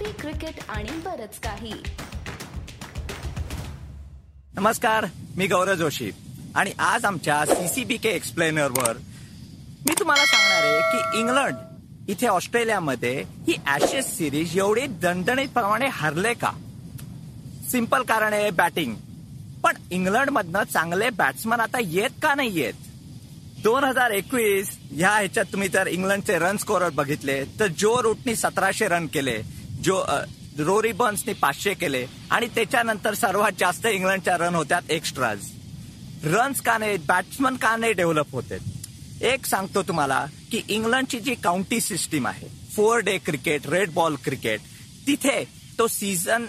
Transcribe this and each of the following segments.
Coffee cricket आणि बरच काही. नमस्कार मी गौरव जोशी. आणि आज आमच्या सीसीबी के एक्सप्लेनर वर मी तुम्हाला सांगणार आहे की इंग्लंड इथे ऑस्ट्रेलियामध्ये ही ऍशेस सिरीज एवढी दणदणीत प्रमाणे हरले का? सिंपल कारण आहे बॅटिंग पण इंग्लंड मधनं चांगले बॅट्समन आता येत का नाही येत दोन हजार एकवीस ह्या ह्याच्यात तुम्ही जर इंग्लंडचे रन स्कोरर बघितले तर जो रूटनी सतराशे रन केले. जो रोरी बर्न्सनी पाचशे केले आणि त्याच्यानंतर सर्वात जास्त इंग्लंडच्या रन होत्यात एक्स्ट्राज रन्स का नाही बॅट्समन का नाही डेव्हलप होते. एक सांगतो तुम्हाला की इंग्लंडची जी काउंटी सिस्टीम आहे four day cricket red ball cricket तिथे तो सीझन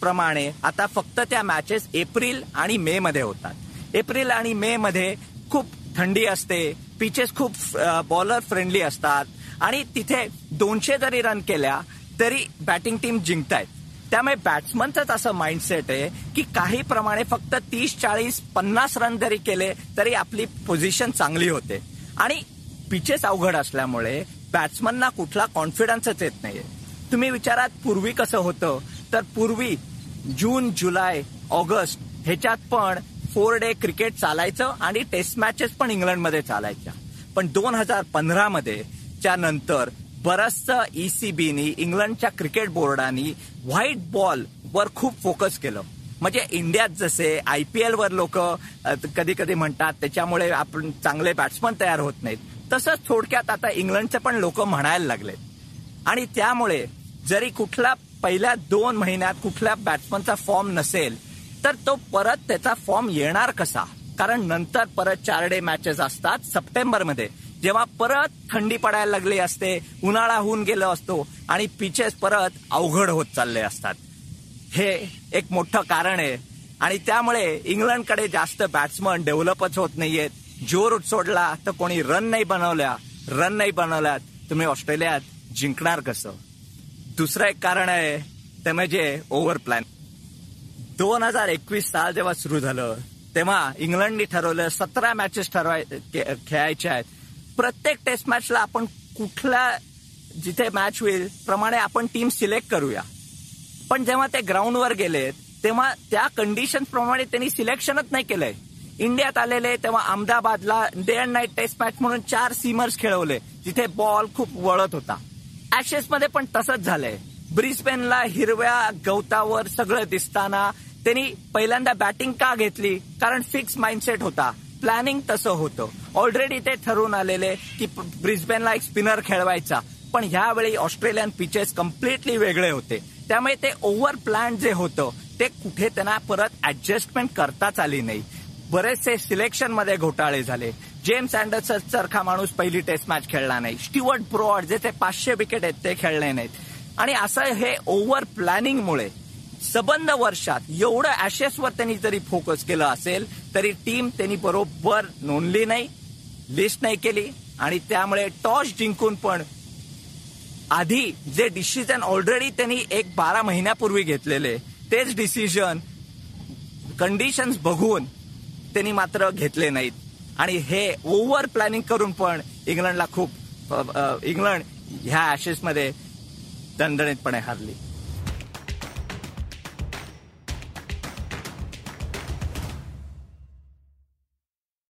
प्रमाणे आता फक्त त्या मॅचेस एप्रिल आणि मे मध्ये होतात. एप्रिल आणि मे मध्ये खूप थंडी असते पिचेस खूप बॉलर फ्रेंडली असतात आणि तिथे दोनशे जरी रन केल्या तरी बॅटिंग टीम जिंकतायत. त्यामुळे बॅट्समनचंच असं माइंडसेट आहे की काही प्रमाणे फक्त तीस चाळीस पन्नास रन जरी केले तरी आपली पोझिशन चांगली होते. आणि पिचेस अवघड असल्यामुळे बॅट्समनना कुठला कॉन्फिडन्सच येत नाहीये. तुम्ही विचारात पूर्वी कसं होतं? तर पूर्वी जून जुलै ऑगस्ट ह्याच्यात पण फोर डे क्रिकेट चालायचं आणि टेस्ट मॅचेस पण इंग्लंडमध्ये चालायच्या. पण दोन हजार पंधरामध्ये च्या नंतर बरचसं ईसीबीनी इंग्लंडच्या क्रिकेट बोर्डानी व्हाईट बॉल वर खूप फोकस केलं. म्हणजे इंडियात जसे आय पी एल वर लोक कधी कधी म्हणतात त्याच्यामुळे आपण चांगले बॅट्समन तयार होत नाहीत. तसंच थोडक्यात आता इंग्लंडचे पण लोक म्हणायला लागलेत. आणि त्यामुळे जरी कुठला पहिल्या दोन महिन्यात कुठल्या बॅट्समनचा फॉर्म नसेल तर तो परत त्याचा फॉर्म येणार कसा? कारण नंतर परत चार डे मॅचेस असतात सप्टेंबरमध्ये. जेव्हा परत थंडी पडायला लागली असते उन्हाळा होऊन गेलो असतो आणि पिचेस परत अवघड होत चालले असतात. हे एक मोठं कारण आहे. आणि त्यामुळे इंग्लंडकडे जास्त बॅट्समन डेव्हलपच होत नाहीयेत. जोर सोडला तर कोणी रन नाही बनवल्या. रन नाही बनवल्यात. तुम्ही ऑस्ट्रेलियात जिंकणार कसं? दुसरं एक कारण आहे ते म्हणजे ओव्हर प्लॅन दोन हजार एकवीस साल जेव्हा सुरू झालं तेव्हा इंग्लंडनी ठरवलं सतरा मॅचेस ठरवाय खेळायच्या आहेत. प्रत्येक टेस्ट मॅचला आपण कुठल्या जिथे मॅच होईल प्रमाणे आपण टीम सिलेक्ट करूया. पण जेव्हा ते ग्राउंडवर गेले तेव्हा त्या कंडिशन प्रमाणे त्यांनी सिलेक्शनच नाही केलंय. इंडियात आलेले तेव्हा अहमदाबादला day and night test match म्हणून चार सीमर्स खेळवले जिथे बॉल खूप वळत होता. ऍशेस मध्ये पण तसंच झालंय. ब्रिस्बेनला हिरव्या गवतावर सगळं दिसताना त्यांनी पहिल्यांदा बॅटिंग का घेतली? कारण फिक्स माइंडसेट होता. प्लॅनिंग तसं होतं. ऑलरेडी ते ठरवून आलेले की ब्रिस्बेनला एक स्पिनर खेळवायचा. पण ह्यावेळी ऑस्ट्रेलियन पिचेस कम्प्लिटली वेगळे होते. त्यामुळे ते ओव्हर प्लॅन जे होतं ते कुठे त्यांना परत ऍडजस्टमेंट करताच आली नाही. बरेचसे सिलेक्शनमध्ये घोटाळे झाले. जेम्स अँडरसन सारखा माणूस पहिली टेस्ट मॅच खेळला नाही. स्टीवर्ट ब्रॉड जे ते पाचशे विकेट आहेत ते खेळले नाहीत. आणि असं हे ओव्हर प्लॅनिंगमुळे सबंध वर्षात एवढं ऍशेसवर त्यांनी जरी फोकस केलं असेल तरी टीम त्यांनी बरोबर नोंदली नाही लिस्ट नाही केली आणि त्यामुळे टॉस जिंकून पण आधी जे डिसिजन ऑलरेडी त्यांनी एक बारा महिन्यापूर्वी घेतलेले तेच डिसिजन कंडिशन्स बघून त्यांनी मात्र घेतले नाहीत. आणि हे ओव्हर प्लॅनिंग करून पण इंग्लंडला खूप इंग्लंड ह्या ऍशेसमध्ये दणदणीतपणे हरली.